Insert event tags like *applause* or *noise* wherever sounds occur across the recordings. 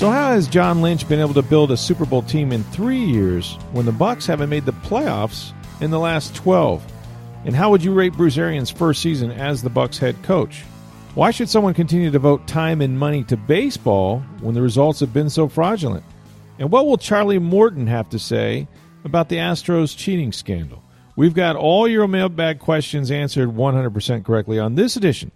So how has John Lynch been able to build a Super Bowl team in three years when the Bucs haven't made the playoffs in the last 12? And how would you rate Bruce Arians' first season as the Bucs head coach? Why should someone continue to devote time and money to baseball when the results have been so fraudulent? And what will Charlie Morton have to say about the Astros cheating scandal? We've got all your mailbag questions answered 100% correctly on this edition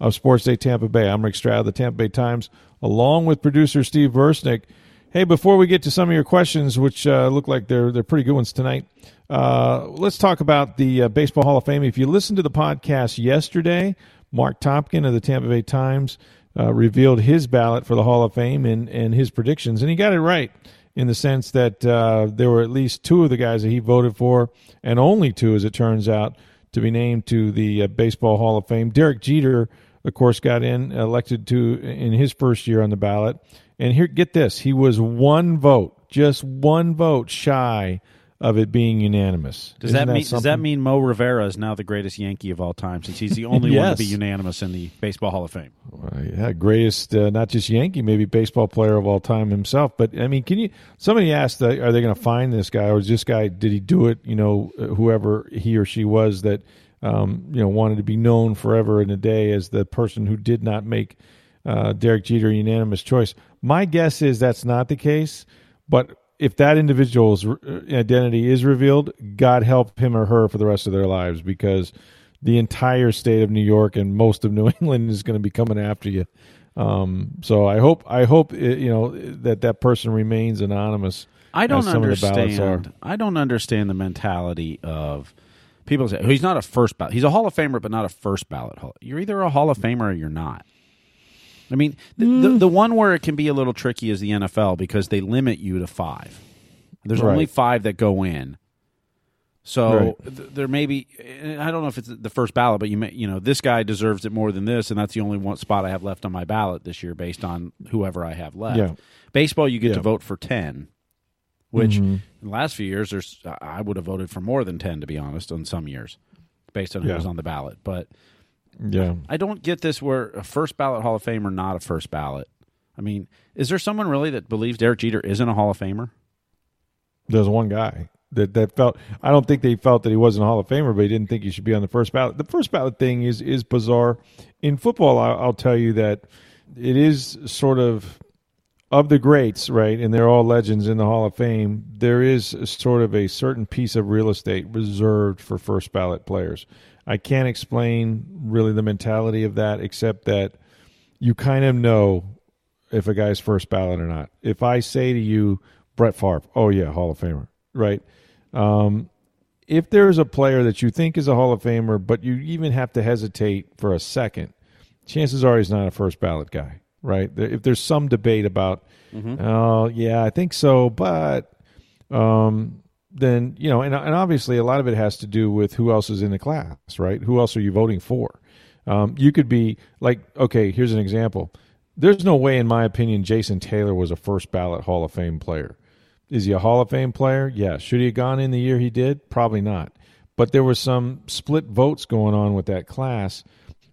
of Sports Day Tampa Bay. I'm Rick Stroud the Tampa Bay Times, along with producer Steve Versnick. Hey, before we get to some of your questions, which uh, look like they're they're pretty good ones tonight, uh, let's talk about the uh, Baseball Hall of Fame. If you listened to the podcast yesterday, Marc Topkin of the Tampa Bay Times uh, revealed his ballot for the Hall of Fame and and his predictions, and he got it right in the sense that uh, there were at least two of the guys that he voted for, and only two, as it turns out, to be named to the uh, Baseball Hall of Fame. Derek Jeter of course, got in elected to in his first year on the ballot. And here, get this: he was one vote, just one vote shy of it being unanimous. Does that, that mean something? does that mean Mo Rivera is now the greatest Yankee of all time since he's the only yes. one to be *laughs* unanimous in the Baseball Hall of Fame? Uh, yeah, greatest uh, not just Yankee, maybe baseball player of all time himself. But I mean, can you? Somebody asked, uh, are they going to find this guy, or is this guy? Did he do it? You know, uh, whoever he or she was that um, you know, wanted to be known forever and a day as the person who did not make uh, Derek Jeter a unanimous choice. My guess is that's not the case, but if that individual's uh, identity is revealed, God help him or her for the rest of their lives because the entire state of New York and most of New *laughs* England is going to be coming after you. Um, so I hope I hope it, you know that that person remains anonymous. I don't understand. I don't understand the mentality of people say he's not a first ballot. He's a Hall of Famer, but not a first ballot. Hall. You're either a Hall of Famer or you're not. I mean, the, mm. the, the one where it can be a little tricky is the NFL because they limit you to five. There's right. only five that go in. So right. th- there may be I don't know if it's the first ballot, but you may you know this guy deserves it more than this, and that's the only one spot I have left on my ballot this year based on whoever I have left. Yeah. Baseball, you get yeah. to vote for ten which mm-hmm. in the last few years, there's I would have voted for more than ten to be honest on some years, based on who was on the ballot. But yeah, I don't get this where a first ballot Hall of Famer not a first ballot. I mean, is there someone really that believes Derek Jeter isn't a Hall of Famer? There's one guy that that felt. I don't think they felt that he wasn't a Hall of Famer, but he didn't think he should be on the first ballot. The first ballot thing is is bizarre. In football, I'll tell you that it is sort of of the greats, right, and they're all legends in the Hall of Fame, there is sort of a certain piece of real estate reserved for first ballot players. I can't explain really the mentality of that, except that you kind of know if a guy's first ballot or not. If I say to you, Brett Favre, oh yeah, Hall of Famer, right? Um, if there's a player that you think is a Hall of Famer, but you even have to hesitate for a second, chances are he's not a first ballot guy right? If there's some debate about, mm-hmm. oh yeah, I think so, but um, then you know, and and obviously a lot of it has to do with who else is in the class, right? Who else are you voting for? Um, you could be like, okay, here's an example. There's no way, in my opinion, Jason Taylor was a first ballot Hall of Fame player. Is he a Hall of Fame player? Yeah. Should he have gone in the year he did? Probably not. But there was some split votes going on with that class.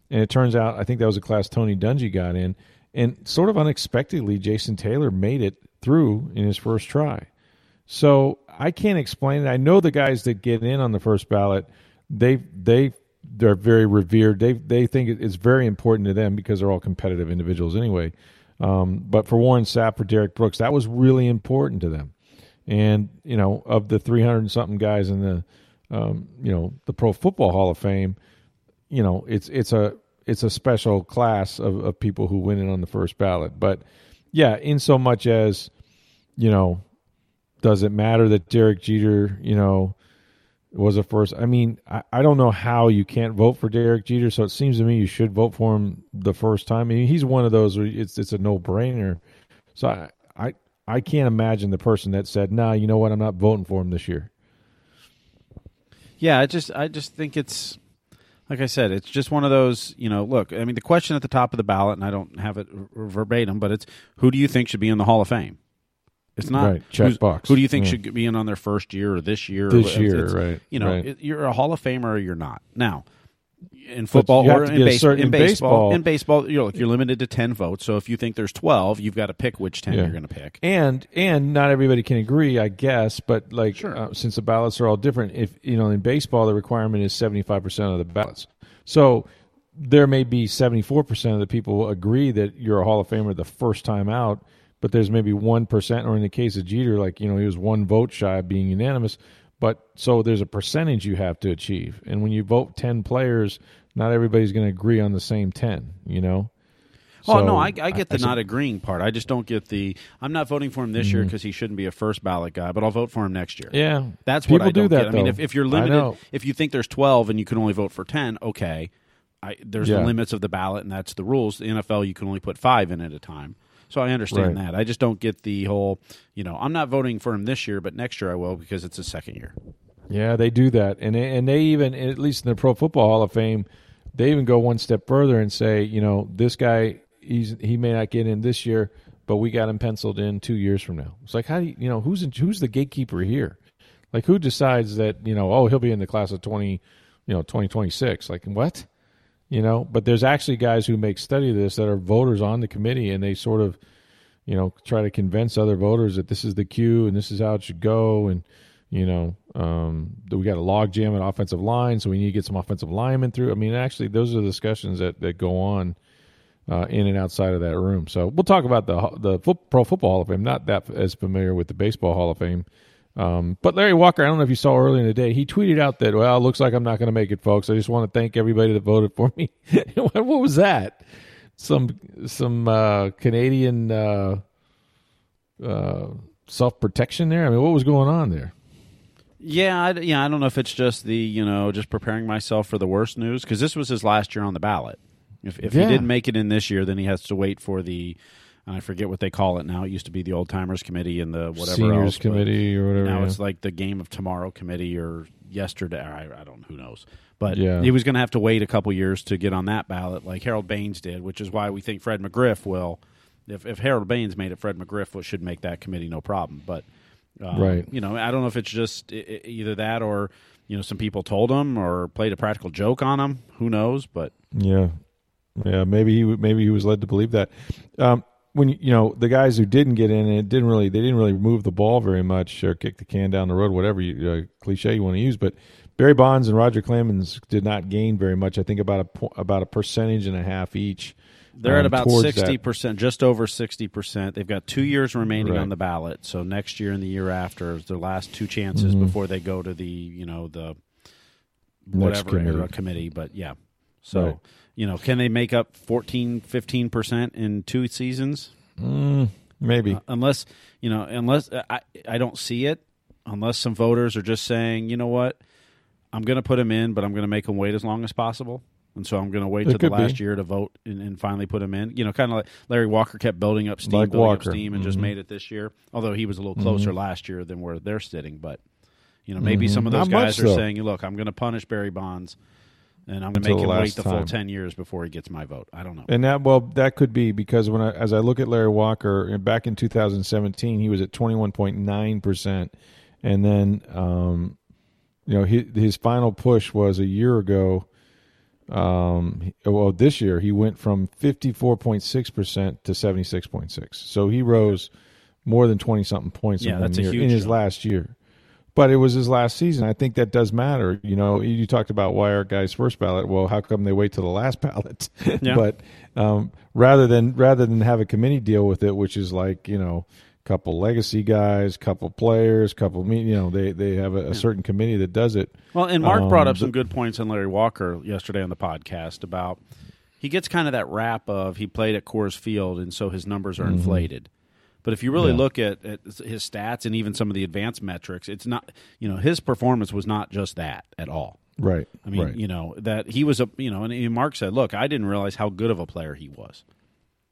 And it turns out, I think that was a class Tony Dungy got in. And sort of unexpectedly, Jason Taylor made it through in his first try. So I can't explain it. I know the guys that get in on the first ballot, they they they're very revered. They they think it's very important to them because they're all competitive individuals anyway. Um, but for Warren Sapp, for Derrick Brooks, that was really important to them. And you know, of the 300 something guys in the um, you know the Pro Football Hall of Fame, you know, it's it's a it's a special class of, of people who win it on the first ballot. But yeah, in so much as, you know, does it matter that Derek Jeter, you know, was a first. I mean, I, I don't know how you can't vote for Derek Jeter. So it seems to me you should vote for him the first time. I mean, he's one of those where it's it's a no brainer. So I, I I can't imagine the person that said, "Nah, you know what? I'm not voting for him this year." Yeah, I just I just think it's like I said, it's just one of those. You know, look, I mean, the question at the top of the ballot, and I don't have it verbatim, but it's who do you think should be in the Hall of Fame? It's not right. check box. Who do you think yeah. should be in on their first year or this year? This year, right? You know, right. It, you're a Hall of Famer or you're not. Now, in football or in, base, in, baseball, in baseball, you're, you're limited to ten votes. So if you think there's twelve, you've got to pick which ten yeah. you're going to pick. And and not everybody can agree, I guess. But like sure. uh, since the ballots are all different, if you know in baseball the requirement is seventy five percent of the ballots. So there may be seventy four percent of the people agree that you're a Hall of Famer the first time out but there's maybe 1%, or in the case of Jeter, like, you know, he was one vote shy of being unanimous. But so there's a percentage you have to achieve. And when you vote 10 players, not everybody's going to agree on the same 10, you know? Oh so, no, I, I get the I, not agreeing part. I just don't get the. I'm not voting for him this mm-hmm. year because he shouldn't be a first ballot guy, but I'll vote for him next year. Yeah, that's People what I do. That, get. I mean, if, if you're limited, if you think there's 12 and you can only vote for 10, okay. I, there's yeah. the limits of the ballot, and that's the rules. The NFL, you can only put five in at a time. So I understand right. that. I just don't get the whole, you know, I'm not voting for him this year, but next year I will because it's his second year. Yeah, they do that, and they, and they even at least in the Pro Football Hall of Fame, they even go one step further and say, you know, this guy he's he may not get in this year, but we got him penciled in two years from now. It's like how do you, you know who's in, who's the gatekeeper here? Like who decides that you know oh he'll be in the class of twenty, you know twenty twenty six? Like what? You know but there's actually guys who make study of this that are voters on the committee and they sort of you know try to convince other voters that this is the cue and this is how it should go. And you know um, we got a log jam at offensive line so we need to get some offensive linemen through. I mean actually those are the discussions that, that go on uh, in and outside of that room. So we'll talk about the the pro football hall of fame. Not that as familiar with the baseball hall of fame um, but Larry Walker, I don't know if you saw earlier in the day, he tweeted out that, well, it looks like I'm not going to make it, folks. I just want to thank everybody that voted for me. *laughs* what was that? Some some uh, Canadian uh, uh, self protection there. I mean, what was going on there? Yeah, I, yeah. I don't know if it's just the you know just preparing myself for the worst news because this was his last year on the ballot. If, if yeah. he didn't make it in this year, then he has to wait for the I forget what they call it now. It used to be the old timers committee and the whatever seniors else, committee or whatever. Now yeah. it's like the game of tomorrow committee or yesterday. I, I don't. Know, who knows? But yeah. he was going to have to wait a couple years to get on that ballot, like Harold Baines did, which is why we think Fred McGriff will. If, if Harold Baines made it, Fred McGriff should make that committee no problem. But um, right, you know, I don't know if it's just either that or you know some people told him or played a practical joke on him. Who knows? But yeah, yeah, maybe he maybe he was led to believe that. Um, when you know the guys who didn't get in, it didn't really they didn't really move the ball very much or kick the can down the road, whatever you, uh, cliche you want to use. But Barry Bonds and Roger Clemens did not gain very much. I think about a about a percentage and a half each. They're um, at about sixty percent, just over sixty percent. They've got two years remaining right. on the ballot, so next year and the year after is their last two chances mm-hmm. before they go to the you know the whatever committee. committee. But yeah, so. Right you know, can they make up 14, 15% in two seasons? Mm, maybe. Uh, unless, you know, unless uh, I, I don't see it, unless some voters are just saying, you know what, I'm going to put him in, but I'm going to make him wait as long as possible. And so I'm going to wait to the last be. year to vote and, and, finally put him in. You know, kind of like Larry Walker kept building up steam, like building Walker. up steam, and mm-hmm. just made it this year. Although he was a little closer mm-hmm. last year than where they're sitting, but you know, maybe mm-hmm. some of those Not guys are so. saying, "Look, I'm going to punish Barry Bonds and I'm going to make him wait the full ten years before he gets my vote. I don't know. And that well, that could be because when I, as I look at Larry Walker back in 2017, he was at 21.9 percent, and then um, you know his, his final push was a year ago. Um, well, this year he went from 54.6 percent to 76.6, so he rose more than 20 something points yeah, in, in his last year but it was his last season. I think that does matter. You know, you talked about why our guys first ballot. Well, how come they wait till the last *laughs* ballot? Yeah. but um, rather than rather than have a committee deal with it, which is like you know, couple legacy guys, couple players, couple me you know, they they have a, a certain committee that does it. Well, and Marc um, brought up some good points on Larry Walker yesterday on the podcast about he gets kind of that rap of he played at Coors Field and so his numbers are mm-hmm. inflated. But if you really yeah. look at, at, his stats and even some of the advanced metrics, it's not you know his performance was not just that at all. Right. I mean, right. you know that he was a you know, and Marc said, "Look, I didn't realize how good of a player he was."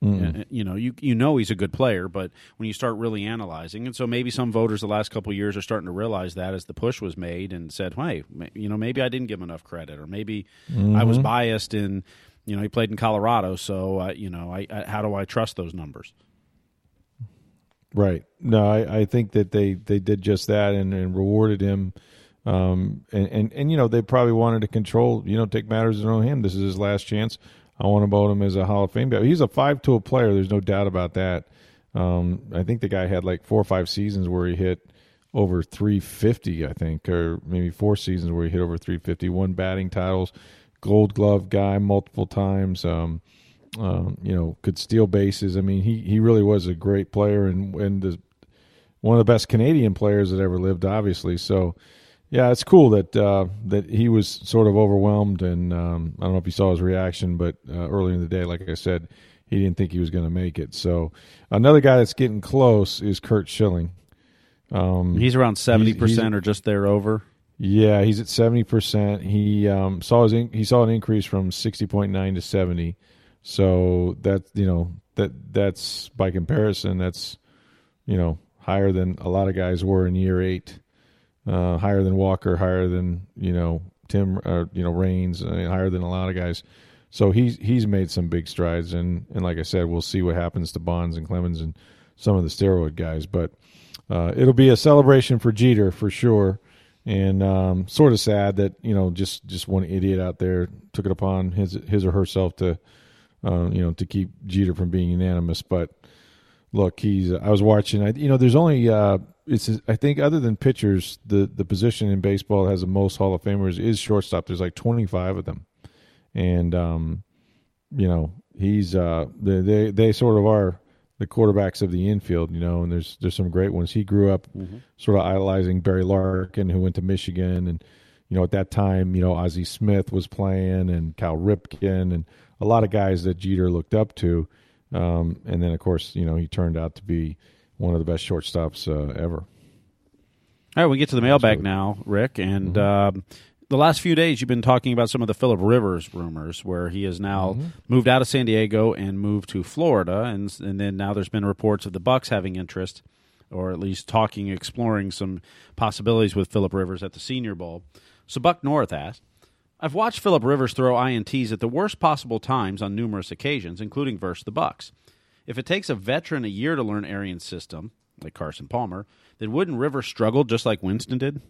mm You know, you you know he's a good player, but when you start really analyzing, and so maybe some voters the last couple years are starting to realize that as the push was made and said, "Hey, you know, maybe I didn't give him enough credit, or maybe mm-hmm. I was mm-hmm. biased in, you know, he played in Colorado, so uh, you know, I, I, how do I trust those numbers?" Right. No, I, I think that they, they did just that and, and rewarded him. Um, and, and, and, you know, they probably wanted to control, you know, take matters in their own hand. This is his last chance. I want to vote him as a Hall of Fame guy. He's a five tool player. There's no doubt about that. Um, I think the guy had like four or five seasons where he hit over 350, I think, or maybe four seasons where he hit over 350. Won batting titles, Gold Glove guy multiple times. Um, um, you know, could steal bases. I mean, he he really was a great player and and the, one of the best Canadian players that ever lived, obviously. So yeah, it's cool that uh, that he was sort of overwhelmed, and um, I don't know if you saw his reaction, but uh, earlier in the day, like I said, he didn't think he was going to make it. So another guy that's getting close is Curt Schilling. Um, he's around seventy percent or just there over. Yeah, he's at seventy percent. He um, saw his in, he saw an increase from sixty point nine to seventy. So that you know that that's by comparison, that's you know higher than a lot of guys were in year eight uh, higher than Walker, higher than you know Tim, uh, you know Raines, uh, higher than a lot of guys. So he's he's made some big strides, and and like I said, we'll see what happens to Bonds and Clemens and some of the steroid guys. But uh, it'll be a celebration for Jeter for sure, and um, sort of sad that you know just just one idiot out there took it upon his his or herself to uh, you know to keep Jeter from being unanimous. But look, he's I was watching. I, you know, there's only uh, it's I think other than pitchers, the the position in baseball that has the most Hall of Famers is shortstop. There's like 25 of them, and um, you know he's uh they they they sort of are the quarterbacks of the infield, you know, and there's there's some great ones. He grew up mm-hmm. sort of idolizing Barry Larkin, who went to Michigan, and you know at that time, you know Ozzie Smith was playing, and Cal Ripken, and a lot of guys that Jeter looked up to. Um, and then of course, you know, he turned out to be one of the best shortstops uh, ever. All right, we get to the mailbag now, Rick, and mm-hmm. um, the last few days you've been talking about some of the Philip Rivers rumors, where he has now mm-hmm. moved out of San Diego and moved to Florida, and and then now there's been reports of the Bucs having interest, or at least talking, exploring some possibilities with Philip Rivers at the Senior Bowl. So Buck North asked. I've watched Philip Rivers throw INTs at the worst possible times on numerous occasions, including versus the Bucs. If it takes a veteran a year to learn Arians' system, like Carson Palmer, then wouldn't Rivers struggle just like Winston did?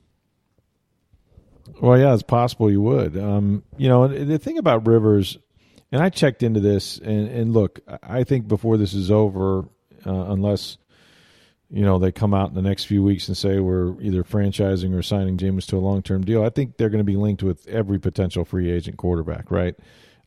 Well, yeah, it's possible you would. Um, you know, the thing about Rivers, and I checked into this, and, and look, I think before this is over, uh, unless you know they come out in the next few weeks and say we're either franchising or signing Jameis to a long term deal, I think they're going to be linked with every potential free agent quarterback, right?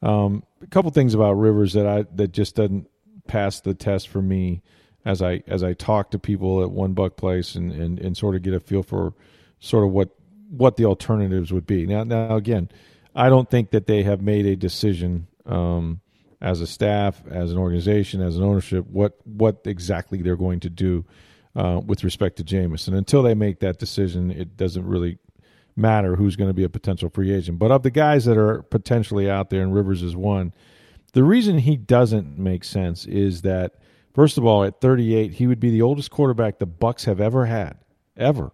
Um, a couple things about Rivers that I that just doesn't pass the test for me as I as I talk to people at One Buc Place and, and, and sort of get a feel for sort of what what the alternatives would be. Now now again, I don't think that they have made a decision um, as a staff, as an organization, as an ownership, what what exactly they're going to do uh, with respect to Jameis. And until they make that decision, it doesn't really matter who's going to be a potential free agent. But of the guys that are potentially out there, and Rivers is one, the reason he doesn't make sense is that first of all, at 38, he would be the oldest quarterback the Bucs have ever had, ever.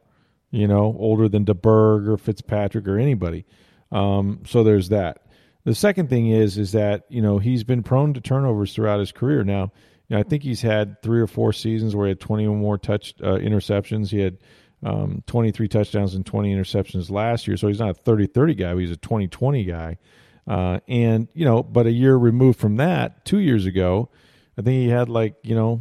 You know, older than DeBerg or Fitzpatrick or anybody. Um, so there's that. The second thing is is that you know he's been prone to turnovers throughout his career. Now, you know, I think he's had three or four seasons where he had 20 or more touch uh, interceptions. He had um, 23 touchdowns and 20 interceptions last year. So he's not a 30-30 guy. he's a 20-20 guy. Uh, and you know, but a year removed from that, two years ago, I think he had like you know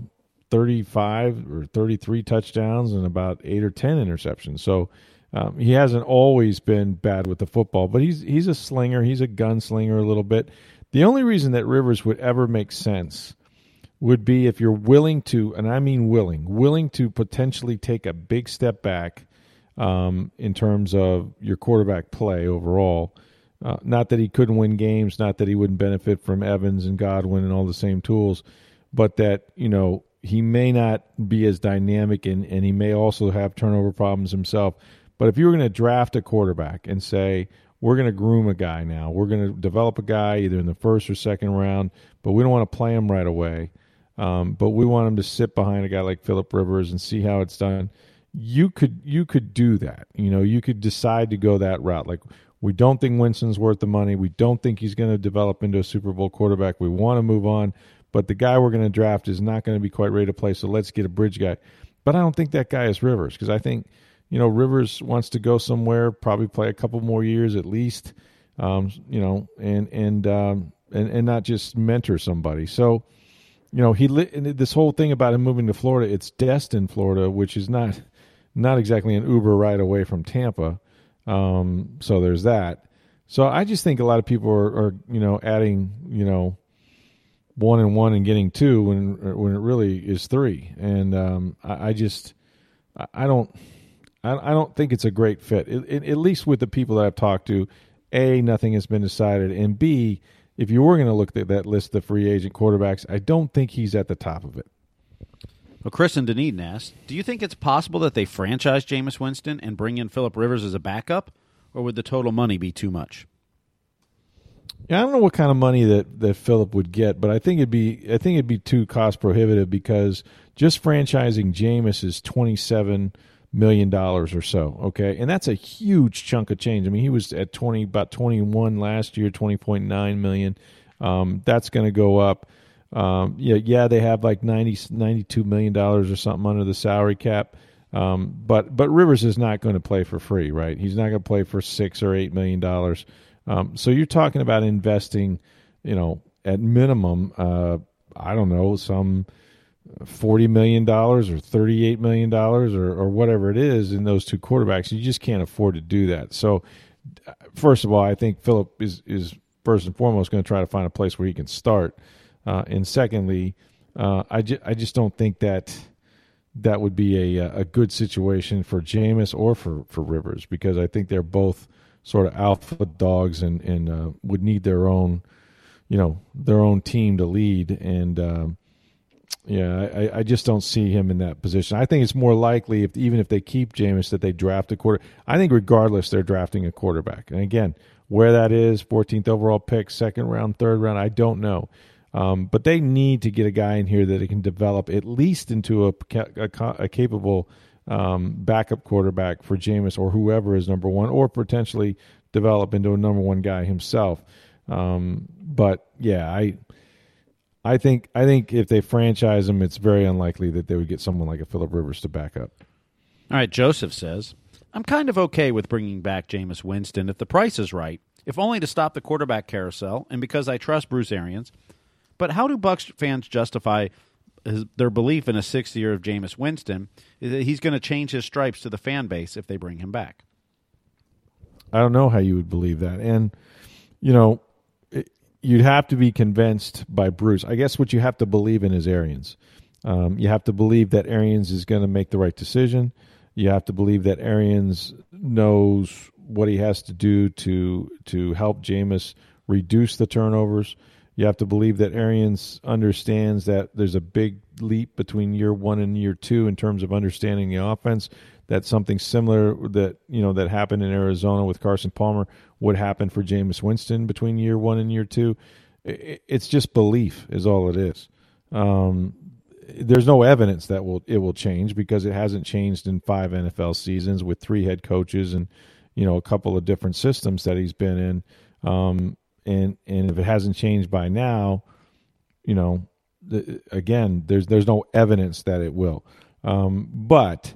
35 or 33 touchdowns and about eight or 10 interceptions. So um, he hasn't always been bad with the football, but he's he's a slinger. He's a gunslinger a little bit. The only reason that Rivers would ever make sense would be if you're willing to, and I mean willing, willing to potentially take a big step back um, in terms of your quarterback play overall uh, not that he couldn't win games, not that he wouldn't benefit from Evans and Godwin and all the same tools, but that you know he may not be as dynamic and, and he may also have turnover problems himself. But if you were going to draft a quarterback and say, we're going to groom a guy now, we're going to develop a guy either in the first or second round, but we don't want to play him right away. Um, but we want him to sit behind a guy like Philip Rivers and see how it's done. You could you could do that. You know, you could decide to go that route. Like we don't think Winston's worth the money. We don't think he's going to develop into a Super Bowl quarterback. We want to move on, but the guy we're going to draft is not going to be quite ready to play. So let's get a bridge guy. But I don't think that guy is Rivers because I think you know Rivers wants to go somewhere, probably play a couple more years at least. Um, you know, and and um, and and not just mentor somebody. So you know, he this whole thing about him moving to Florida, it's Destin, Florida, which is not not exactly an Uber ride away from Tampa. Um, so there's that. So I just think a lot of people are, are, you know adding you know one and one and getting two when when it really is three. And um, I, I, just I don't I, I, don't think it's a great fit. It, it, at least with the people that I've talked to, a nothing has been decided, and b if you were going to look at that list of free agent quarterbacks, I don't think he's at the top of it. Well, Chris and Dunedin asked, do you think it's possible that they franchise Jameis Winston and bring in Philip Rivers as a backup, or would the total money be too much? Yeah, I don't know what kind of money that, that Philip would get, but I think it'd be I think it'd be too cost prohibitive because just franchising Jameis is twenty seven million dollars or so. Okay, and that's a huge chunk of change. I mean, he was at twenty about twenty one last year, twenty point nine million. Um, that's going to go up. Um, yeah, yeah, they have like 90, 92 million dollars or something under the salary cap. Um, but but Rivers is not going to play for free, right? He's not going to play for six or eight million dollars. Um, so you're talking about investing, you know, at minimum, uh, I don't know, some forty million dollars or thirty eight million dollars or, or whatever it is in those two quarterbacks. You just can't afford to do that. So, first of all, I think Philip is is first and foremost going to try to find a place where he can start, uh, and secondly, uh, I ju- I just don't think that that would be a a good situation for Jameis or for for Rivers because I think they're both sort of alpha dogs and and uh, would need their own you know their own team to lead and um, yeah, I, I just don't see him in that position. I think it's more likely, if even if they keep Jameis, that they draft a quarter. I think regardless, they're drafting a quarterback. And again, where that is, 14th overall pick, second round, third round, I don't know. Um, but they need to get a guy in here that it can develop at least into a, a, a capable um, backup quarterback for Jameis or whoever is number one, or potentially develop into a number one guy himself. Um, but yeah, I I think I think if they franchise him, it's very unlikely that they would get someone like a Philip Rivers to back up. All right, Joseph says, "I'm kind of okay with bringing back Jameis Winston if the price is right, if only to stop the quarterback carousel and because I trust Bruce Arians. But how do Bucs fans justify his, their belief in a sixth year of Jameis Winston that he's going to change his stripes to the fan base if they bring him back?" I don't know how you would believe that, and you know you'd have to be convinced by Bruce. I guess what you have to believe in is Arians. Um, you have to believe that Arians is going to make the right decision. You have to believe that Arians knows what he has to do to to help Jameis reduce the turnovers. You have to believe that Arians understands that there's a big leap between year one and year two in terms of understanding the offense. That something similar that you know that happened in Arizona with Carson Palmer would happened for Jameis Winston between year one and year two. It's just belief, is all it is. Um, there's no evidence that will it will change because it hasn't changed in five NFL seasons with three head coaches and you know a couple of different systems that he's been in. Um, and and if it hasn't changed by now, you know, the, again, there's there's no evidence that it will. Um, but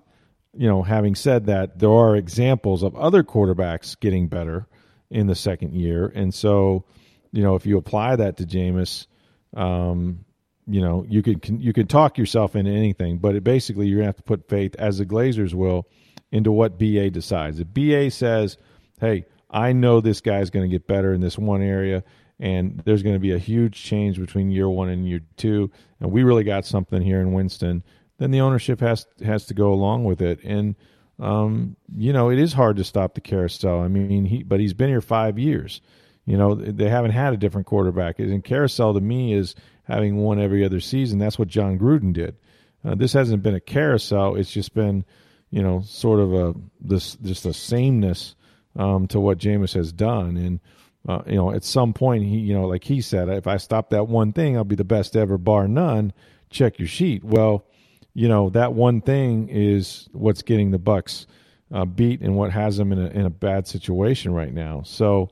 you know, having said that, there are examples of other quarterbacks getting better in the second year. And so, you know, if you apply that to Jameis, um, you know, you could you could talk yourself into anything, but it basically you're gonna have to put faith, as the Glazers will, into what BA decides. If BA says, "Hey, I know this guy's going to get better in this one area, and there's going to be a huge change between year one and year two, and we really got something here in Winston," then the ownership has has to go along with it, and um, you know, it is hard to stop the carousel. I mean, he but he's been here five years. You know, they haven't had a different quarterback. And carousel to me is having one every other season. That's what Jon Gruden did. Uh, this hasn't been a carousel. It's just been, you know, sort of a this just a sameness um, to what Jameis has done. And uh, you know, at some point, he, you know, like he said, if I stop that one thing, I'll be the best ever, bar none. Check your sheet. Well, you know, that one thing is what's getting the Bucs uh, beat and what has them in a in a bad situation right now. So,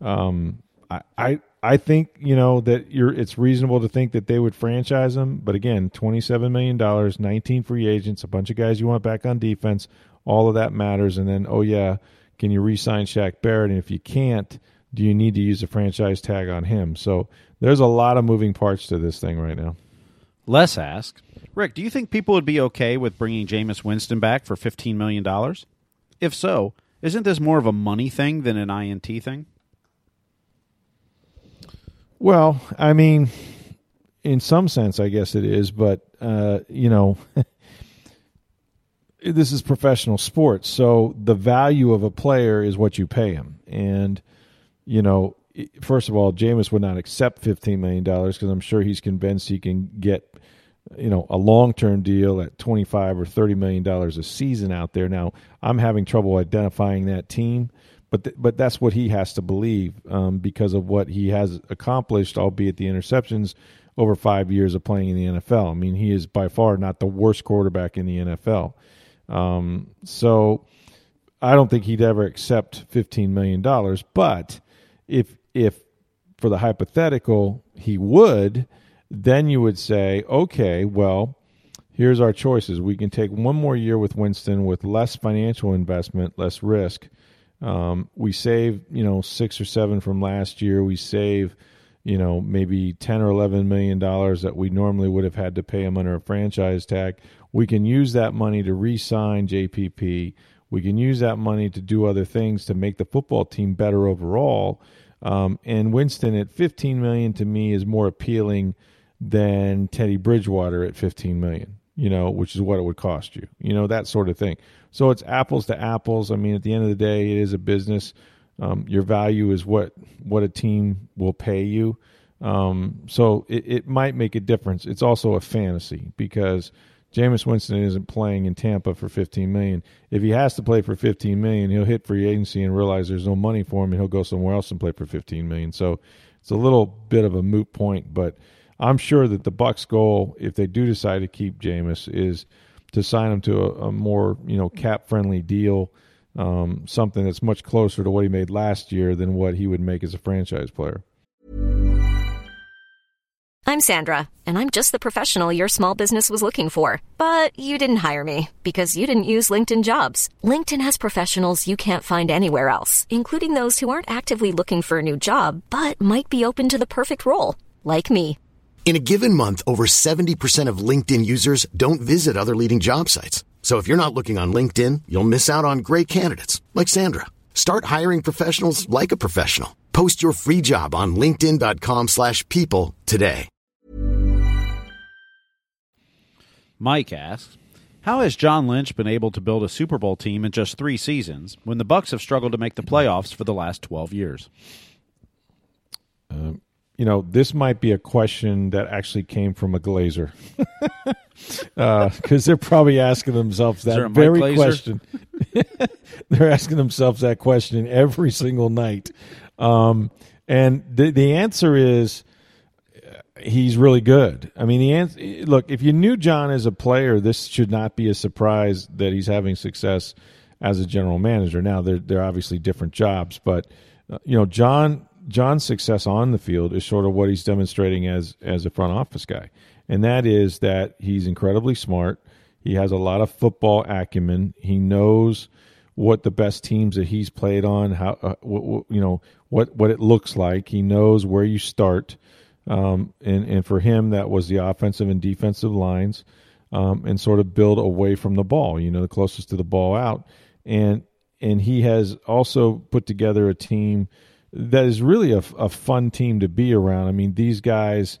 um, I, I I think you know that you're. It's reasonable to think that they would franchise him, but again, twenty seven million dollars, nineteen free agents, a bunch of guys you want back on defense. All of that matters, and then oh yeah, can you re-sign Shaq Barrett? And if you can't, do you need to use a franchise tag on him? So there's a lot of moving parts to this thing right now. Les asked, Rick, do you think people would be okay with bringing Jameis Winston back for $15 million? If so, isn't this more of a money thing than an INT thing? Well, I mean, in some sense, I guess it is, but uh, you know, *laughs* this is professional sports, so the value of a player is what you pay him, and you know, first of all, Jameis would not accept fifteen million dollars because I'm sure he's convinced he can get, you know, a long term deal at twenty five or thirty million dollars a season out there. Now, I'm having trouble identifying that team but th- but that's what he has to believe um, because of what he has accomplished, albeit the interceptions over five years of playing in the NFL. I mean, he is by far not the worst quarterback in the NFL. Um, so I don't think he'd ever accept fifteen million dollars. But if if for the hypothetical he would, then you would say, okay, well, here's our choices. We can take one more year with Winston with less financial investment, less risk um, we save, you know, six or seven from last year. We save, you know, maybe ten or eleven million dollars that we normally would have had to pay him under a franchise tag. We can use that money to re-sign JPP. We can use that money to do other things to make the football team better overall. Um, and Winston at 15 million to me is more appealing than Teddy Bridgewater at 15 million you know, which is what it would cost you, you know, that sort of thing. So it's apples to apples. I mean, at the end of the day, it is a business. Um, your value is what what a team will pay you. Um, so it, it might make a difference. It's also a fantasy because Jameis Winston isn't playing in Tampa for 15 million. If he has to play for 15 million, he'll hit free agency and realize there's no money for him, and he'll go somewhere else and play for 15 million. So it's a little bit of a moot point, but I'm sure that the Bucs' goal, if they do decide to keep Jameis, is to sign him to a, a more you know cap friendly deal, um, something that's much closer to what he made last year than what he would make as a franchise player. I'm Sandra, and I'm just the professional your small business was looking for, but you didn't hire me because you didn't use LinkedIn Jobs. LinkedIn has professionals you can't find anywhere else, including those who aren't actively looking for a new job but might be open to the perfect role, like me. In a given month, over 70% of LinkedIn users don't visit other leading job sites. So if you're not looking on LinkedIn, you'll miss out on great candidates like Sandra. Start hiring professionals like a professional. Post your free job on linkedin.com/people today. Mike asks, "How has John Lynch been able to build a Super Bowl team in just 3 seasons when the Bucs have struggled to make the playoffs for the last 12 years?" Um, you know, this might be a question that actually came from a Glazer, because *laughs* uh, they're probably asking themselves that very question. *laughs* they're asking themselves that question every single night, um, and the the answer is uh, he's really good. I mean, the answer, look, if you knew John as a player, this should not be a surprise that he's having success as a general manager. Now, they're they're obviously different jobs, but uh, you know, John John's success on the field is sort of what he's demonstrating as as a front office guy, and that is that he's incredibly smart. He has a lot of football acumen. He knows what the best teams that he's played on, how uh, what, what, you know what what it looks like. He knows where you start, um, and and for him that was the offensive and defensive lines, um, and sort of build away from the ball. You know, the closest to the ball out, and and he has also put together a team that is really a, a fun team to be around. I mean, these guys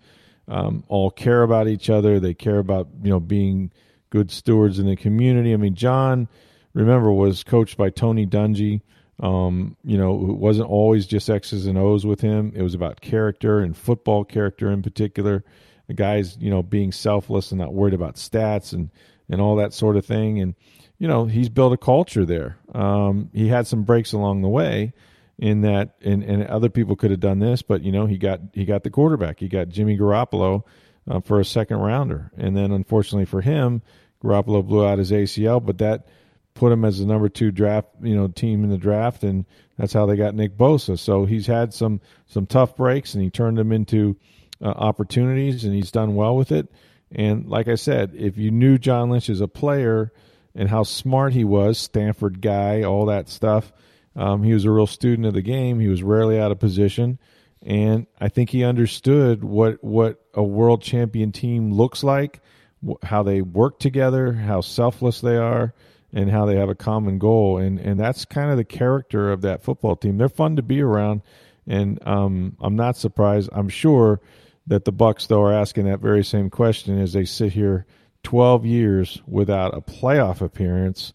um, all care about each other. They care about you know being good stewards in the community. I mean, John, remember, was coached by Tony Dungy. Um, you know, it wasn't always just X's and O's with him. It was about character and football character in particular. The guys, you know, being selfless and not worried about stats and and all that sort of thing. And you know, he's built a culture there. Um, he had some breaks along the way in that, and, and other people could have done this, but you know, he got he got the quarterback. He got Jimmy Garoppolo uh, for a second rounder, and then unfortunately for him, Garoppolo blew out his ACL, but that put him as the number two draft, you know, team in the draft, and that's how they got Nick Bosa. So he's had some some tough breaks, and he turned them into uh, opportunities, and he's done well with it. And like I said, if you knew John Lynch as a player and how smart he was, Stanford guy, all that stuff, um, he was a real student of the game. He was rarely out of position, and I think he understood what what a world champion team looks like, how they work together, how selfless they are, and how they have a common goal. And and that's kind of the character of that football team. They're fun to be around, and um, I'm not surprised. I'm sure that the Bucs though are asking that very same question as they sit here 12 years without a playoff appearance,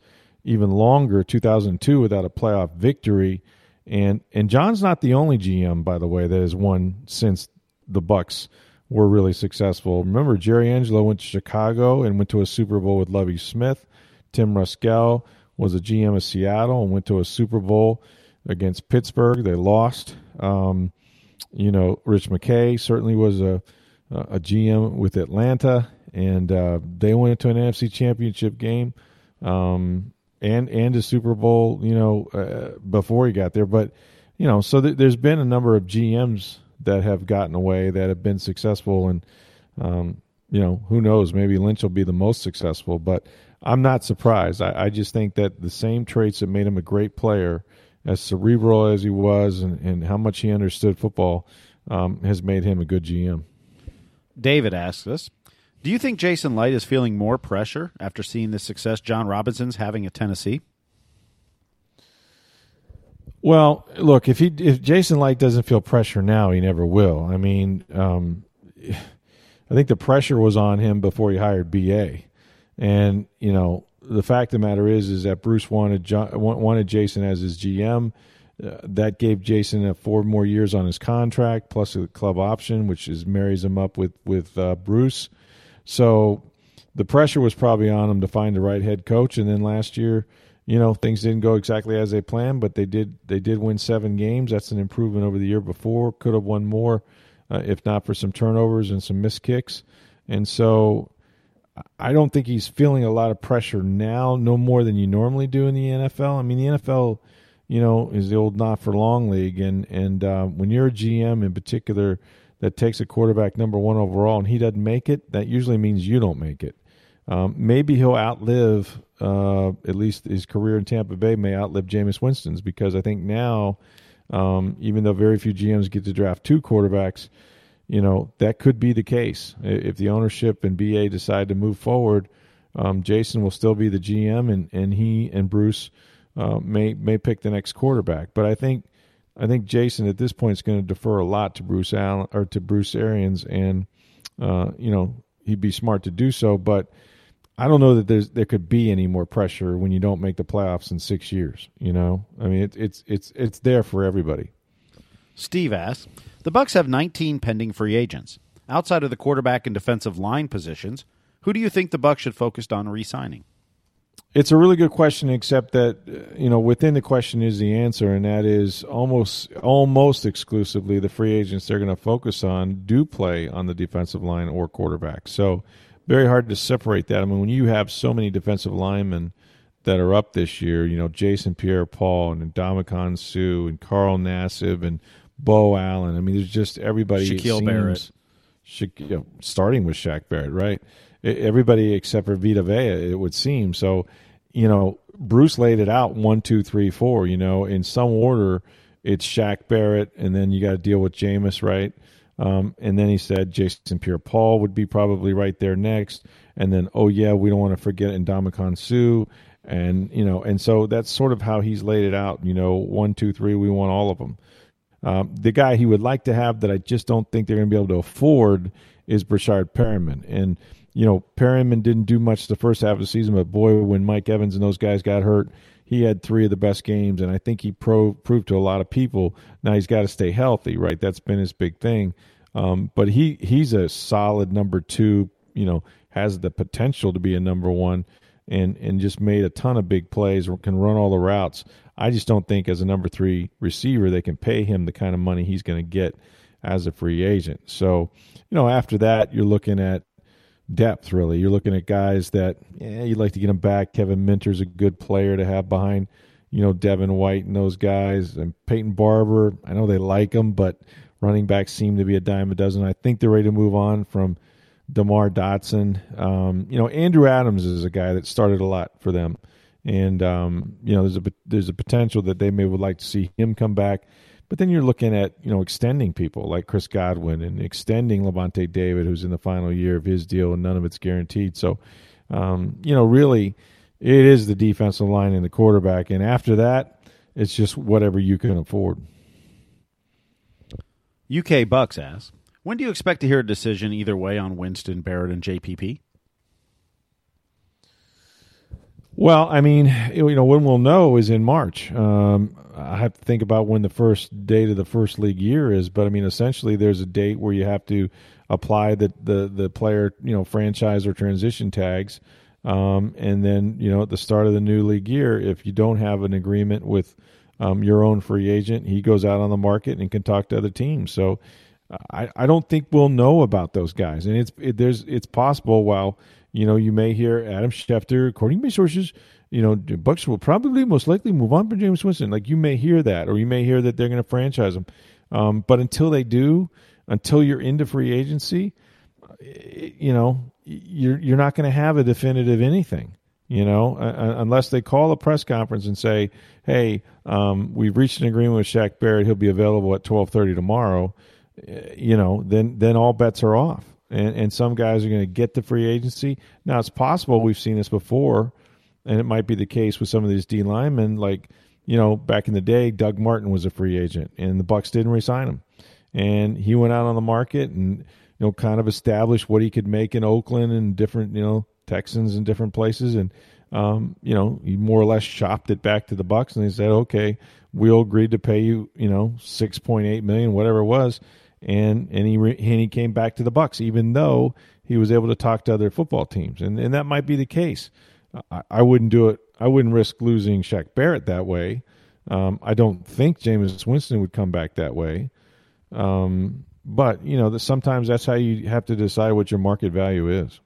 even longer 2002 without a playoff victory. And and John's not the only GM by the way that has won since the Bucs were really successful. Remember Jerry Angelo went to Chicago and went to a Super Bowl with Lovie Smith. Tim Ruskell was a GM of Seattle and went to a Super Bowl against Pittsburgh. They lost. Um, you know, Rich McKay certainly was a a GM with Atlanta, and uh, they went into an NFC Championship game, um, and and a Super Bowl. You know, uh, before he got there, but you know, so th- there's been a number of GMs that have gotten away that have been successful, and um, you know, who knows? Maybe Lynch will be the most successful, but I'm not surprised. I, I just think that the same traits that made him a great player as cerebral as he was and, and how much he understood football um, has made him a good GM. David asks us Do you think Jason Licht is feeling more pressure after seeing the success Jon Robinson's having at Tennessee? Well, look, if he if Jason Licht doesn't feel pressure now, he never will. I mean, um, I think the pressure was on him before he hired BA, and you know the fact of the matter is is that Bruce wanted John, wanted Jason as his GM. Uh, that gave Jason four more years on his contract plus a club option, which is marries him up with with uh, Bruce. So the pressure was probably on him to find the right head coach. And then last year, you know, things didn't go exactly as they planned, but they did they did win seven games. That's an improvement over the year before. Could have won more uh, if not for some turnovers and some missed kicks. And so I don't think he's feeling a lot of pressure now, no more than you normally do in the NFL. I mean, the NFL, you know, is the old not for long league, and and uh, when you're a GM in particular that takes a quarterback number one overall and he doesn't make it, that usually means you don't make it. Um, maybe he'll outlive, uh, at least his career in Tampa Bay may outlive Jameis Winston's because I think now, um, even though very few GMs get to draft two quarterbacks, you know that could be the case if the ownership and BA decide to move forward. Um, Jason will still be the GM, and, and he and Bruce uh, may may pick the next quarterback. But I think I think Jason at this point is going to defer a lot to Bruce Allen or to Bruce Arians, and uh, you know he'd be smart to do so. But I don't know that there's there could be any more pressure when you don't make the playoffs in six years. You know, I mean it, it's it's it's there for everybody. Steve asks, the Bucs have 19 pending free agents. Outside of the quarterback and defensive line positions, who do you think the Bucs should focus on re-signing? It's a really good question, except that uh, you know within the question is the answer, and that is almost almost exclusively the free agents they're going to focus on do play on the defensive line or quarterback. So very hard to separate that. I mean, when you have so many defensive linemen that are up this year, you know Jason Pierre-Paul and Ndamukong Suh and Carl Nassib and Beau Allen. I mean, there's just everybody. Shaquille Barrett. Sha- you know, starting with Shaq Barrett, right? Everybody except for Vita Vea, it would seem. So, you know, Bruce laid it out one, two, three, four. You know, in some order, it's Shaq Barrett, and then you got to deal with Jameis, right? Um, and then he said Jason Pierre-Paul would be probably right there next, and then oh yeah, we don't want to forget Ndamukong Suh, and you know, and so that's sort of how he's laid it out. You know, one, two, three, we want all of them. Um, the guy he would like to have that I just don't think they're going to be able to afford is Breshad Perriman. And, you know, Perriman didn't do much the first half of the season, but boy, when Mike Evans and those guys got hurt, he had three of the best games. And I think he pro- proved to a lot of people now he's got to stay healthy, right? That's been his big thing. Um, but he he's a solid number two. You know, has the potential to be a number one, and and just made a ton of big plays. Can run all the routes. I just don't think as a number three receiver they can pay him the kind of money he's going to get as a free agent. So, you know, after that, you're looking at depth. Really, you're looking at guys that yeah, you'd like to get them back. Kevin Minter's a good player to have behind you know Devin White and those guys and Peyton Barber. I know they like him, but running backs seem to be a dime a dozen. I think they're ready to move on from Demar Dotson. Um, you know, Andrew Adams is a guy that started a lot for them, and um, you know there's a there's a potential that they may would like to see him come back. But then you're looking at you know extending people like Chris Godwin and extending Lavonte David, who's in the final year of his deal, and none of it's guaranteed. So, um, you know, really it is the defensive line and the quarterback, and after that, it's just whatever you can afford. UK Bucks asks, when do you expect to hear a decision either way on Winston, Barrett, and JPP? Well, I mean, you know, when we'll know is in March. Um, I have to think about when the first date of the first league year is, but I mean, essentially, there's a date where you have to apply the the the player, you know, franchise or transition tags um, and then, you know, at the start of the new league year, if you don't have an agreement with um, your own free agent, he goes out on the market and can talk to other teams. So I, I don't think we'll know about those guys. And it's it, there's it's possible while you know you may hear Adam Schefter, according to my sources, you know, Bucs will probably most likely move on for Jameis Winston. Like you may hear that, or you may hear that they're going to franchise him. Um, but until they do, until you're into free agency, you know, you're you're not going to have a definitive anything, you know, unless they call a press conference and say, "Hey, um, we've reached an agreement with Shaq Barrett. He'll be available at twelve thirty tomorrow." Uh, you know, then then all bets are off, and and some guys are going to get the free agency. Now it's possible we've seen this before, and it might be the case with some of these D linemen, like you know, back in the day, Doug Martin was a free agent, and the Bucs didn't resign him, and he went out on the market and you know, kind of established what he could make in Oakland and different, you know, Texans and different places. And, um, you know, he more or less shopped it back to the Bucs and they said, okay, we'll agree to pay you, you know, 6.8 million, whatever it was. And, and he, re- and he came back to the Bucs, even though he was able to talk to other football teams. And, and that might be the case. I, I wouldn't do it. I wouldn't risk losing Shaq Barrett that way. Um, I don't think Jameis Winston would come back that way. Um, but you know, sometimes that's how you have to decide what your market value is.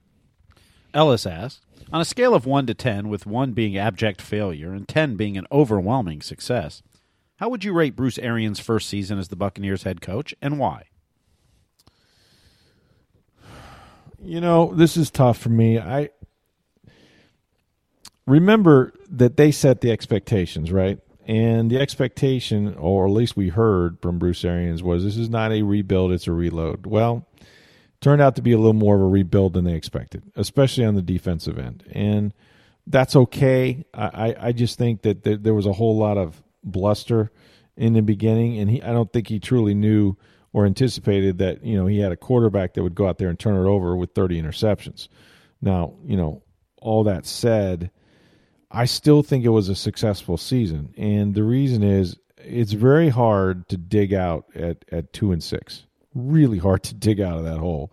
Ellis asked, on a scale of one to ten, with one being abject failure and ten being an overwhelming success, how would you rate Bruce Arians' first season as the Buccaneers head coach, and why? You know, this is tough for me. I remember that they set the expectations, right? And the expectation, or at least we heard from Bruce Arians, was this is not a rebuild, it's a reload. Well, turned out to be a little more of a rebuild than they expected, especially on the defensive end. And that's okay. I, I just think that there was a whole lot of bluster in the beginning, and he, I don't think he truly knew or anticipated that you know he had a quarterback that would go out there and turn it over with 30 interceptions. Now, you know, all that said, I still think it was a successful season, and the reason is it's very hard to dig out at at two and six. Really hard to dig out of that hole,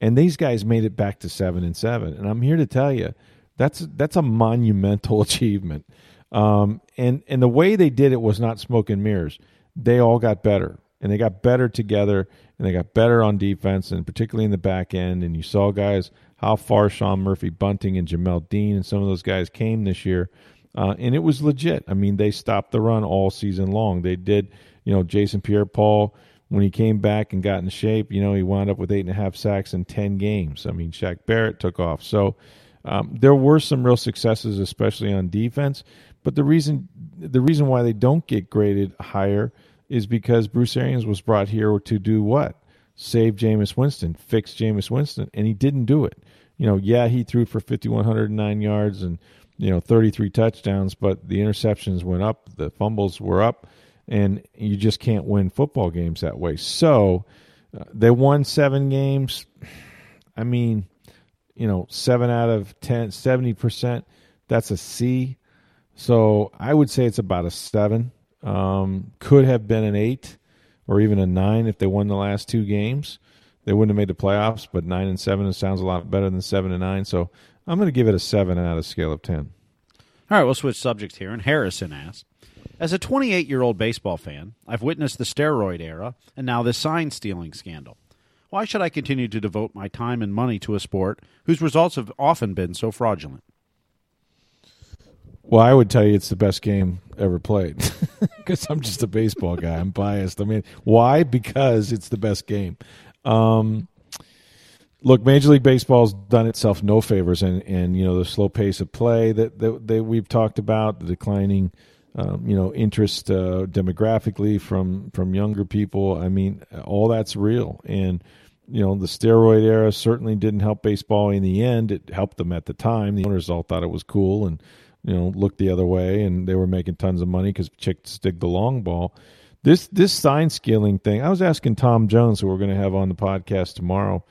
and these guys made it back to seven and seven. And I'm here to tell you, that's that's a monumental *laughs* achievement. Um, and and the way they did it was not smoke and mirrors. They all got better, and they got better together, and they got better on defense, and particularly in the back end. And you saw guys how far Sean Murphy Bunting and Jamel Dean and some of those guys came this year. Uh, and it was legit. I mean, they stopped the run all season long. They did, you know, Jason Pierre Paul, when he came back and got in shape, you know, he wound up with eight and a half sacks in 10 games. I mean, Shaq Barrett took off. So um, there were some real successes, especially on defense. But the reason the reason why they don't get graded higher is because Bruce Arians was brought here to do what? Save Jameis Winston, fix Jameis Winston, and he didn't do it you know, yeah, he threw for 5,109 yards and, you know, 33 touchdowns, but the interceptions went up, the fumbles were up, and you just can't win football games that way. So uh, they won seven games. I mean, you know, seven out of 10, 70%, that's a C. So I would say it's about a seven. Um, could have been an eight or even a nine if they won the last two games. they wouldn't have made the playoffs. But nine and seven sounds a lot better than seven and nine. So I'm going to give it a seven out of a scale of ten. All right, we'll switch subjects here. And Harrison asks, as a 28 year old baseball fan, I've witnessed the steroid era and now the sign stealing scandal. Why should I continue to devote my time and money to a sport whose results have often been so fraudulent? Well, I would tell you it's the best game ever played *laughs* because I'm just a baseball guy. I'm biased. I mean, why? Because it's the best game. Um, look, Major League Baseball's done itself no favors, and and you know the slow pace of play that that, that we've talked about, the declining. Um, you know, interest uh, demographically from from younger people. I mean, all that's real, and you know the steroid era certainly didn't help baseball in the end. It helped them at the time. The owners all thought it was cool, and you know looked the other way, and they were making tons of money because chicks dig the long ball. This this sign scaling thing. I was asking Tom Jones, who we're going to have on the podcast tomorrow,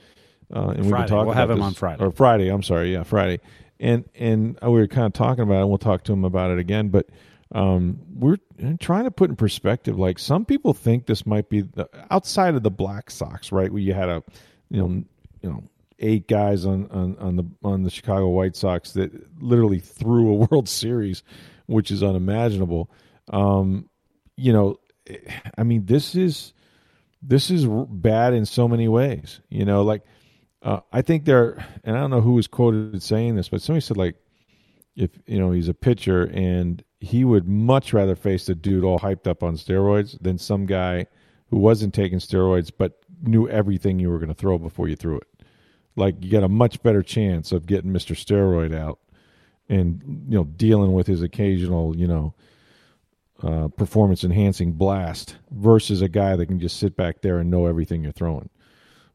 uh, and Friday. we can talk. We'll have him this, on Friday or Friday. I'm sorry, yeah, Friday. And and we were kind of talking about it. and We'll talk to him about it again, but. Um, we're trying to put in perspective. Like some people think this might be the, outside of the Black Sox, right? Where you had a, you know, you know, eight guys on, on, on the on the Chicago White Sox that literally threw a *laughs* World Series, which is unimaginable. Um, you know, I mean, this is this is bad in so many ways. You know, like uh, I think there, and I don't know who was quoted saying this, but somebody said like, if you know he's a pitcher and he would much rather face a dude all hyped up on steroids than some guy who wasn't taking steroids but knew everything you were going to throw before you threw it. Like you got a much better chance of getting Mr. Steroid out and you know dealing with his occasional, you know, uh, performance enhancing blast versus a guy that can just sit back there and know everything you're throwing.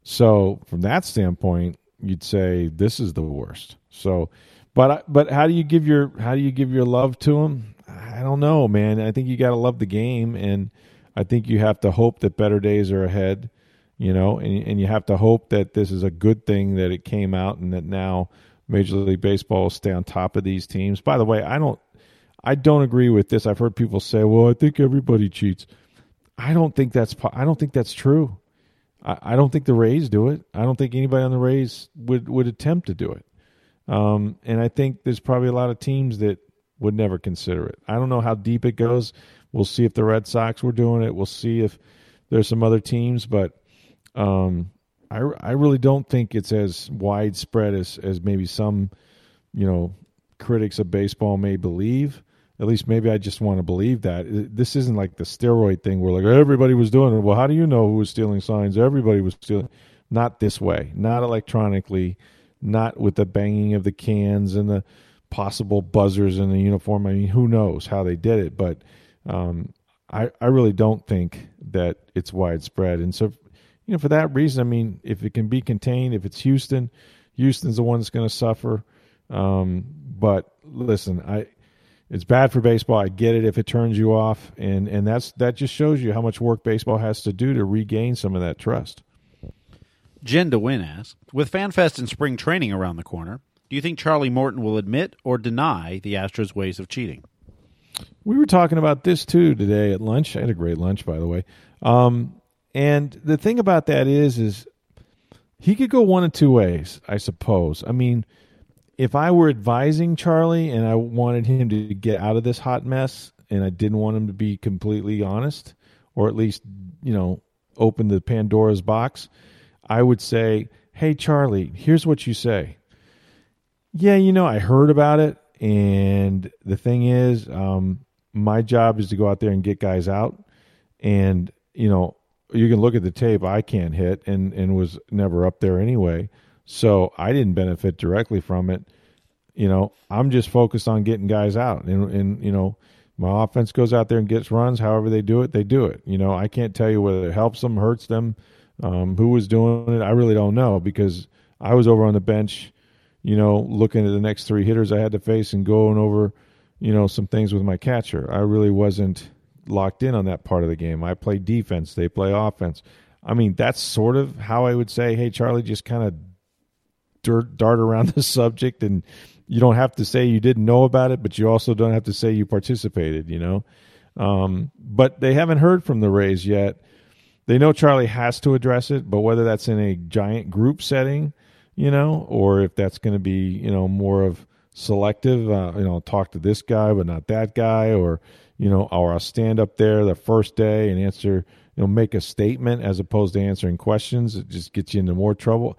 So from that standpoint, you'd say this is the worst. So, but but how do you give your how do you give your love to him? I don't know, man. I think you got to love the game, and I think you have to hope that better days are ahead. You know, and and you have to hope that this is a good thing that it came out, and that now Major League Baseball will stay on top of these teams. By the way, I don't I don't agree with this. I've heard people say, "Well, I think everybody cheats." I don't think that's I don't think that's true. I, I don't think the Rays do it. I don't think anybody on the Rays would would attempt to do it. Um, and I think there's probably a lot of teams that would never consider it. I don't know how deep it goes. We'll see if the Red Sox were doing it. We'll see if there's some other teams, but um, I I really don't think it's as widespread as as maybe some you know critics of baseball may believe. At least maybe I just want to believe that this isn't like the steroid thing where like everybody was doing it. Well, how do you know who was stealing signs? Everybody was stealing. Not this way. Not electronically. Not with the banging of the cans and the possible buzzers in the uniform. I mean, who knows how they did it, but um, I I really don't think that it's widespread. And so, you know, for that reason, I mean, if it can be contained, if it's Houston, Houston's the one that's going to suffer. Um, but listen, I it's bad for baseball. I get it if it turns you off, and and that's that just shows you how much work baseball has to do to regain some of that trust. Jen DeWin asks, with FanFest and spring training around the corner, do you think Charlie Morton will admit or deny the Astros' ways of cheating? We were talking about this too today at lunch. I had a great lunch, by the way. Um, and the thing about that is, is he could go one of two ways, I suppose. I mean, if I were advising Charlie and I wanted him to get out of this hot mess, and I didn't want him to be completely honest, or at least you know open the Pandora's box, I would say, "Hey, Charlie, here's what you say." Yeah, you know, I heard about it, and the thing is, um, my job is to go out there and get guys out, and you know, you can look at the tape. I can't hit, and and was never up there anyway. So I didn't benefit directly from it. You know, I'm just focused on getting guys out, and and you know, my offense goes out there and gets runs. However they do it, they do it. You know, I can't tell you whether it helps them, hurts them, um, who was doing it. I really don't know because I was over on the bench you know, looking at the next three hitters I had to face and going over, you know, some things with my catcher. I really wasn't locked in on that part of the game. I play defense, they play offense. I mean, that's sort of how I would say, hey, Charlie, just kind of dirt, dart around *laughs* the subject. And you don't have to say you didn't know about it, but you also don't have to say you participated, you know? Um, but they haven't heard from the Rays yet. they know Charlie has to address it, but whether that's in a giant group setting, you know, or if that's going to be, you know, more of selective, uh, you know, talk to this guy but not that guy, or you know, or I'll stand up there the first day and answer, you know, make a statement as opposed to answering questions. It just gets you into more trouble.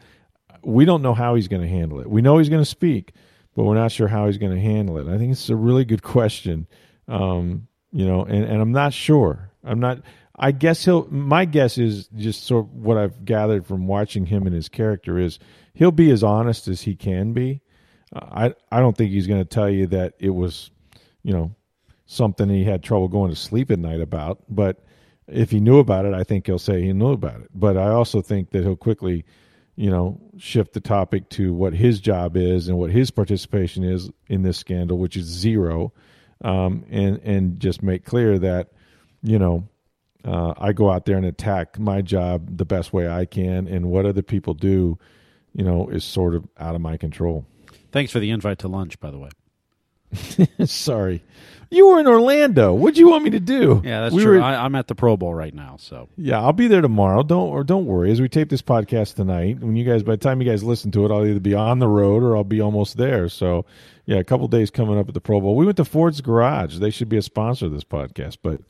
We don't know how he's going to handle it. We know he's going to speak, but we're not sure how he's going to handle it. I think it's a really good question. Um, you know, and, and I'm not sure. I'm not. I guess he'll. My guess is just sort of what I've gathered from watching him and his character is he'll be as honest as he can be. I I don't think he's going to tell you that it was, you know, something he had trouble going to sleep at night about. But if he knew about it, I think he'll say he knew about it. But I also think that he'll quickly, you know, shift the topic to what his job is and what his participation is in this scandal, which is zero, um, and and just make clear that, you know, uh, I go out there and attack my job the best way I can, and what other people do, you know, is sort of out of my control. Thanks for the invite to lunch, by the way. *laughs* Sorry. You were in Orlando. What do you want me to do? Yeah, that's we true. Were, I, am at the Pro Bowl right now, so yeah, I'll be there tomorrow. Don't or don't worry. As we tape this podcast tonight, when you guys, by the time you guys listen to it, I'll either be on the road or I'll be almost there. So yeah, a couple days coming up at the Pro Bowl. We went to Ford's Garage. They should be a sponsor of this podcast. But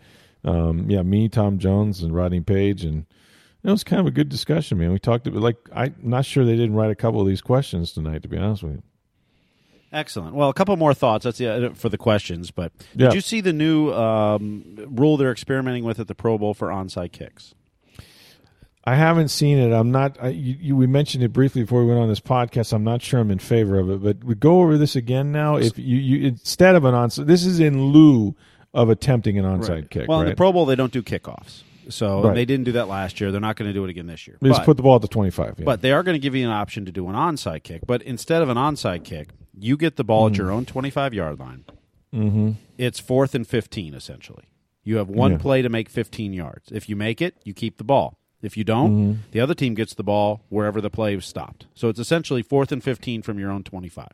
um, yeah, me, Tom Jones, and Rodney Page, and it was kind of a good discussion, man. We talked about like I'm not sure they didn't write a couple of these questions tonight, to be honest with you. Excellent. Well, a couple more thoughts. That's the, for the questions. But did yeah. you see the new um, rule they're experimenting with at the Pro Bowl for onside kicks? I haven't seen it. I'm not. I, you, you, we mentioned it briefly before we went on this podcast. I'm not sure I'm in favor of it. But we go over this again now. If you, you instead of an onside, this is in lieu of attempting an onside right. kick. Well, right? in the Pro Bowl they don't do kickoffs. So right. they didn't do that last year. They're not going to do it again this year. They but, just put the ball at the 25. Yeah. But they are going to give you an option to do an onside kick. But instead of an onside kick, you get the ball mm. at your own 25 yard line. Mm-hmm. It's fourth and 15, essentially. You have one yeah. play to make 15 yards. If you make it, you keep the ball. If you don't, mm-hmm. the other team gets the ball wherever the play was stopped. So it's essentially fourth and 15 from your own 25.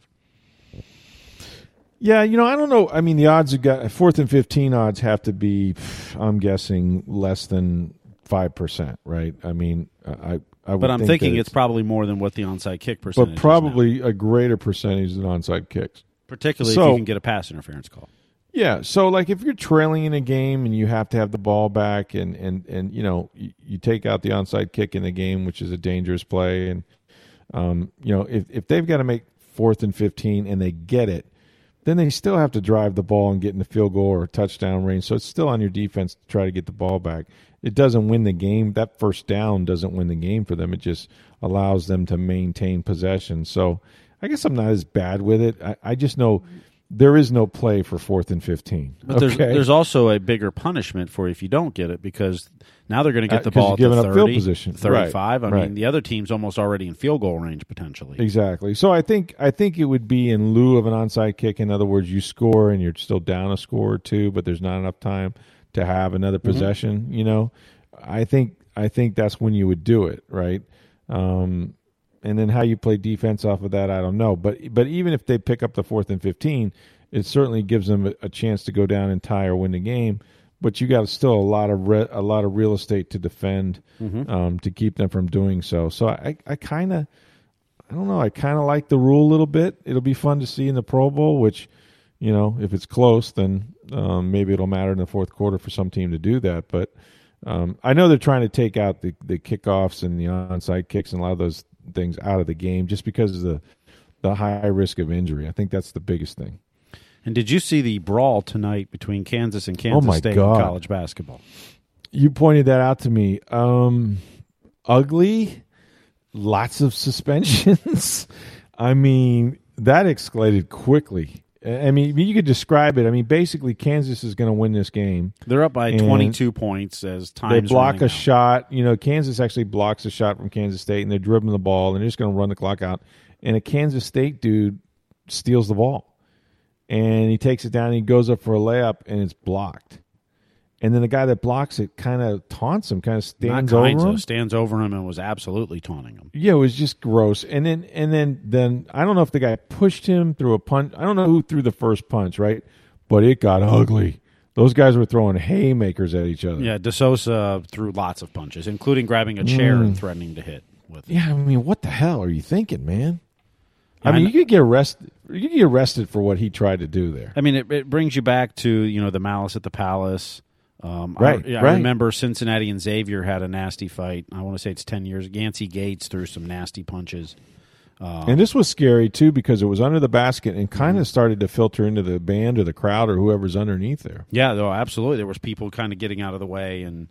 Yeah, you know, I don't know. I mean, the odds have got fourth and 15 odds have to be, I'm guessing, less than 5%, right? I mean, I, I but I'm think thinking it's, it's, probably more than what the onside kick percentage. But probably a greater percentage than onside kicks, particularly so, if you can get a pass interference call. Yeah, so like if you're trailing in a game and you have to have the ball back, and and and you know you, you take out the onside kick in the game, which is a dangerous play, and um, you know if if they've got to make fourth and fifteen and they get it, then they still have to drive the ball and get in the field goal or touchdown range. So it's still on your defense to try to get the ball back it doesn't win the game. That first down doesn't win the game for them. It just allows them to maintain possession. So I guess I'm not as bad with it. I, I just know there is no play for fourth and 15. But there's, okay? there's also a bigger punishment for if you don't get it because now they're going to get uh, the ball at the 30, field position. 35. Right, I right. mean, the other team's almost already in field goal range potentially. Exactly. So I think I think it would be in lieu of an onside kick. In other words, you score and you're still down a score or two, but there's not enough time to have another mm-hmm. possession. Mm-hmm. You know, I think I think that's when you would do it, right? Um, and then how you play defense off of that, I don't know. But but even if they pick up the fourth and fifteen, it certainly gives them a, a chance to go down and tie or win the game. But you got still a lot of re- a lot of real estate to defend mm-hmm. um, to keep them from doing so. So I I kind of I don't know. I kind of like the rule a little bit. It'll be fun to see in the Pro Bowl, which you know, if it's close, then um, maybe it'll matter in the fourth quarter for some team to do that. But um, I know they're trying to take out the, the kickoffs and the onside kicks and a lot of those things out of the game just because of the the high risk of injury. I think that's the biggest thing. And did you see the brawl tonight between Kansas and Kansas oh State God. in college basketball? You pointed that out to me. Um, ugly, lots of *laughs* suspensions. I mean, that escalated quickly. I mean, you could describe it. I mean, basically, Kansas is going to win this game. They're up by 22 points as time. They block a out. shot. You know, Kansas actually blocks a shot from Kansas State, and they're dribbling the ball, and they're just going to run the clock out. And a Kansas State dude steals the ball, and he takes it down, and he goes up for a layup, and it's blocked and then the guy that blocks it kind of taunts him, kind of stands over him, stands over him, and was absolutely taunting him. Yeah, it was just gross. And then and then then I don't know if the guy pushed him through a punch. I don't know who threw the first punch, right? But it got ugly. Those guys were throwing haymakers at each other. Yeah, De Sousa threw lots of punches, including grabbing a chair mm. and threatening to hit with. Yeah, I mean, what the hell are you thinking, man? I mean, you could get arrested. You could get arrested for what he tried to do there. I mean, it, it brings you back to you know the malice at the palace. Um, right, I, I right. remember Cincinnati and Xavier had a nasty fight. I want to say it's ten years. Yancey Gates threw some nasty punches. Um, and this was scary too because it was under the basket and kind of mm-hmm. started to filter into the band or the crowd or whoever's underneath there. Yeah, though absolutely, there was people kind of getting out of the way and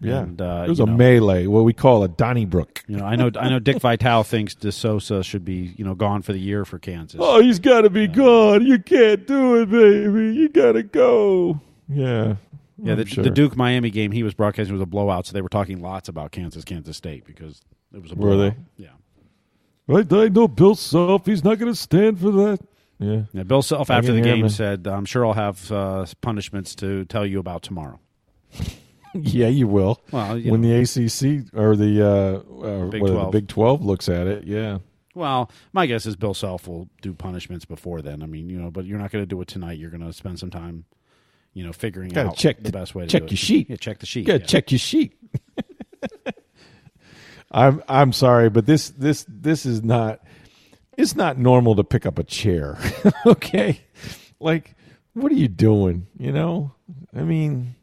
yeah, and, uh, it was a know, melee, what we call a Donnybrook. You know, I know, I know. Dick Vitale thinks De Sousa should be, you know, gone for the year for Kansas. Oh, he's got to be gone. You can't do it, baby. You got to go. Yeah, yeah. The, sure. the, Duke Miami game he was broadcasting was a blowout, so they were talking lots about Kansas, Kansas State because it was a blowout. Were they? Yeah. Right, I know Bill Self. He's not going to stand for that. Yeah. yeah Bill Self after the game said, "I'm sure I'll have uh, punishments to tell you about tomorrow." *laughs* yeah, you will. Well, you when know. the ACC or the uh, uh, Big, 12. the Big Twelve looks at it, yeah. Well, my guess is Bill Self will do punishments before then. I mean, you know, but you're not going to do it tonight. You're going to spend some time, you know, figuring Gotta out check the, best way to check your sheet. Yeah, check the sheet. Got to yeah. check your sheet. *laughs* I'm I'm sorry, but this this this is not it's not normal to pick up a chair. *laughs* okay? Like what are you doing, you know? I mean,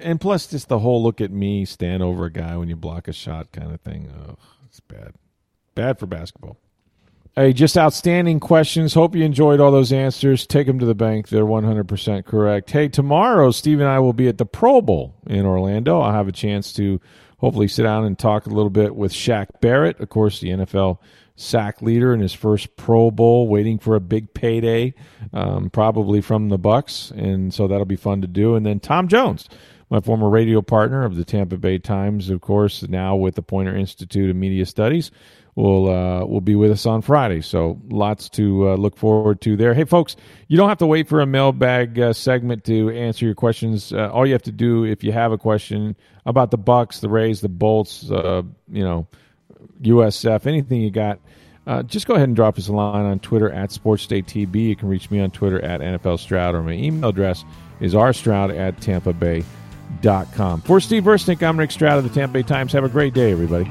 and plus just the whole look at me stand over a guy when you block a shot kind of thing. Oh, it's bad. Bad for basketball. Hey, just outstanding questions. Hope you enjoyed all those answers. Take them to the bank. They're 100% correct. Hey, tomorrow, Steve and I will be at the Pro Bowl in Orlando. I'll have a chance to hopefully sit down and talk a little bit with Shaq Barrett, of course, the NFL sack leader in his first Pro Bowl, waiting for a big payday, um, probably from the Bucs. and so that'll be fun to do. And then Tom Jones, my former radio partner of the Tampa Bay Times, of course, now with the Poynter Institute of Media Studies, will uh, will be with us on Friday. So lots to uh, look forward to there. Hey, folks, you don't have to wait for a mailbag uh, segment to answer your questions. Uh, all you have to do, if you have a question about the Bucs, the Rays, the Bolts, uh, you know, USF, anything you got. Uh, just go ahead and drop us a line on Twitter at SportsDayTB. You can reach me on Twitter at NFL Stroud, or my email address is rstroud at tampa bay.com. For Steve Versnick, I'm Rick Stroud of the Tampa Bay Times. Have a great day, everybody.